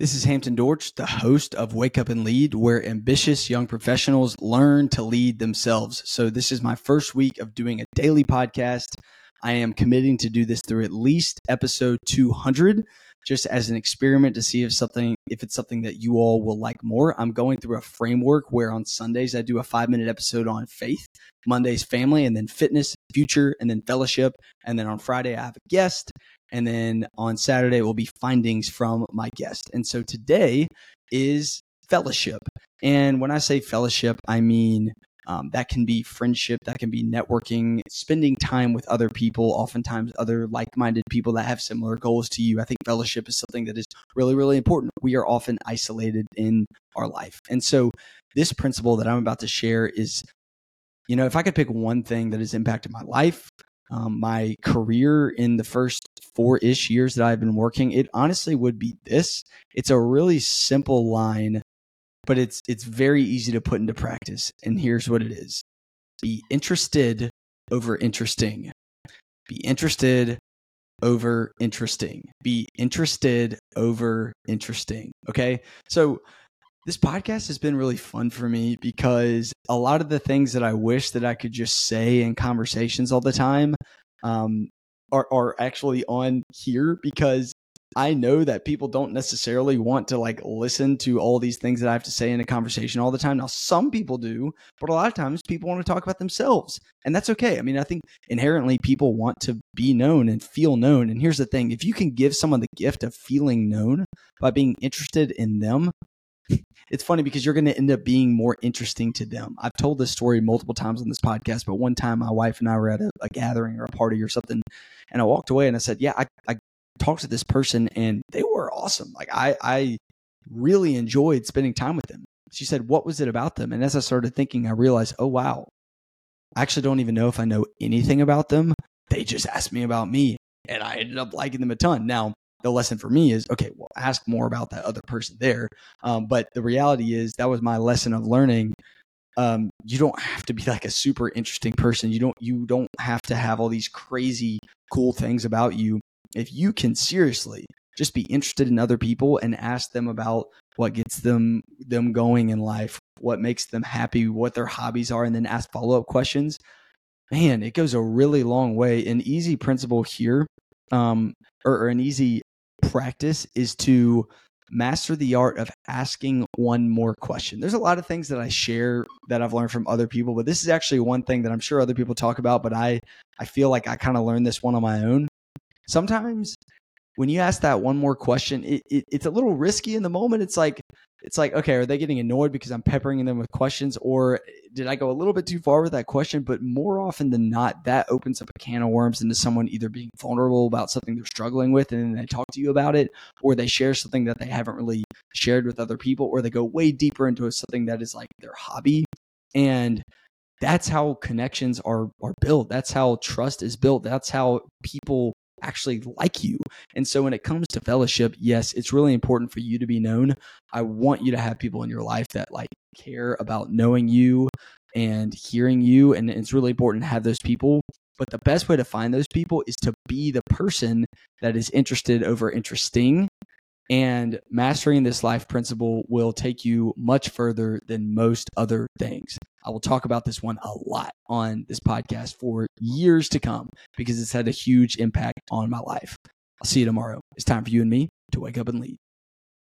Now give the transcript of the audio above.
This is Hampton Dortch, the host of Wake Up and Lead, where ambitious young professionals learn to lead themselves. So, this is my first week of doing a daily podcast. I am committing to do this through at least episode 200 just as an experiment to see if something if it's something that you all will like more. I'm going through a framework where on Sundays I do a 5-minute episode on faith, Mondays family and then fitness, future and then fellowship, and then on Friday I have a guest and then on Saturday will be findings from my guest. And so today is fellowship. And when I say fellowship, I mean um, that can be friendship, that can be networking, spending time with other people, oftentimes other like minded people that have similar goals to you. I think fellowship is something that is really, really important. We are often isolated in our life. And so, this principle that I'm about to share is you know, if I could pick one thing that has impacted my life, um, my career in the first four ish years that I've been working, it honestly would be this. It's a really simple line, but it's it's very easy to put into practice. And here's what it is: be interested over interesting. Be interested over interesting. Be interested over interesting. Okay. So this podcast has been really fun for me because a lot of the things that I wish that I could just say in conversations all the time um, are, are actually on here because I know that people don't necessarily want to like listen to all these things that I have to say in a conversation all the time. Now, some people do, but a lot of times people want to talk about themselves, and that's okay. I mean, I think inherently people want to be known and feel known. And here's the thing if you can give someone the gift of feeling known by being interested in them, it's funny because you're going to end up being more interesting to them. I've told this story multiple times on this podcast, but one time my wife and I were at a, a gathering or a party or something, and I walked away and I said, "Yeah, I, I talked to this person and they were awesome. Like I, I really enjoyed spending time with them." She said, "What was it about them?" And as I started thinking, I realized, "Oh wow, I actually don't even know if I know anything about them. They just asked me about me, and I ended up liking them a ton." Now the lesson for me is okay well ask more about that other person there. Um, but the reality is that was my lesson of learning um, you don't have to be like a super interesting person. You don't you don't have to have all these crazy cool things about you. If you can seriously just be interested in other people and ask them about what gets them them going in life what makes them happy what their hobbies are and then ask follow-up questions man it goes a really long way. An easy principle here um, or, or, an easy practice is to master the art of asking one more question. There's a lot of things that I share that I've learned from other people, but this is actually one thing that I'm sure other people talk about, but I I feel like I kind of learned this one on my own. Sometimes when you ask that one more question, it, it, it's a little risky in the moment. It's like it's like, okay, are they getting annoyed because I'm peppering them with questions, or did I go a little bit too far with that question? But more often than not, that opens up a can of worms into someone either being vulnerable about something they're struggling with and then they talk to you about it, or they share something that they haven't really shared with other people, or they go way deeper into something that is like their hobby. And that's how connections are are built. That's how trust is built. That's how people actually like you. And so when it comes to fellowship, yes, it's really important for you to be known. I want you to have people in your life that like care about knowing you and hearing you. And it's really important to have those people. But the best way to find those people is to be the person that is interested over interesting and mastering this life principle will take you much further than most other things. I will talk about this one a lot on this podcast for years to come because it's had a huge impact on my life. I'll see you tomorrow. It's time for you and me to wake up and lead.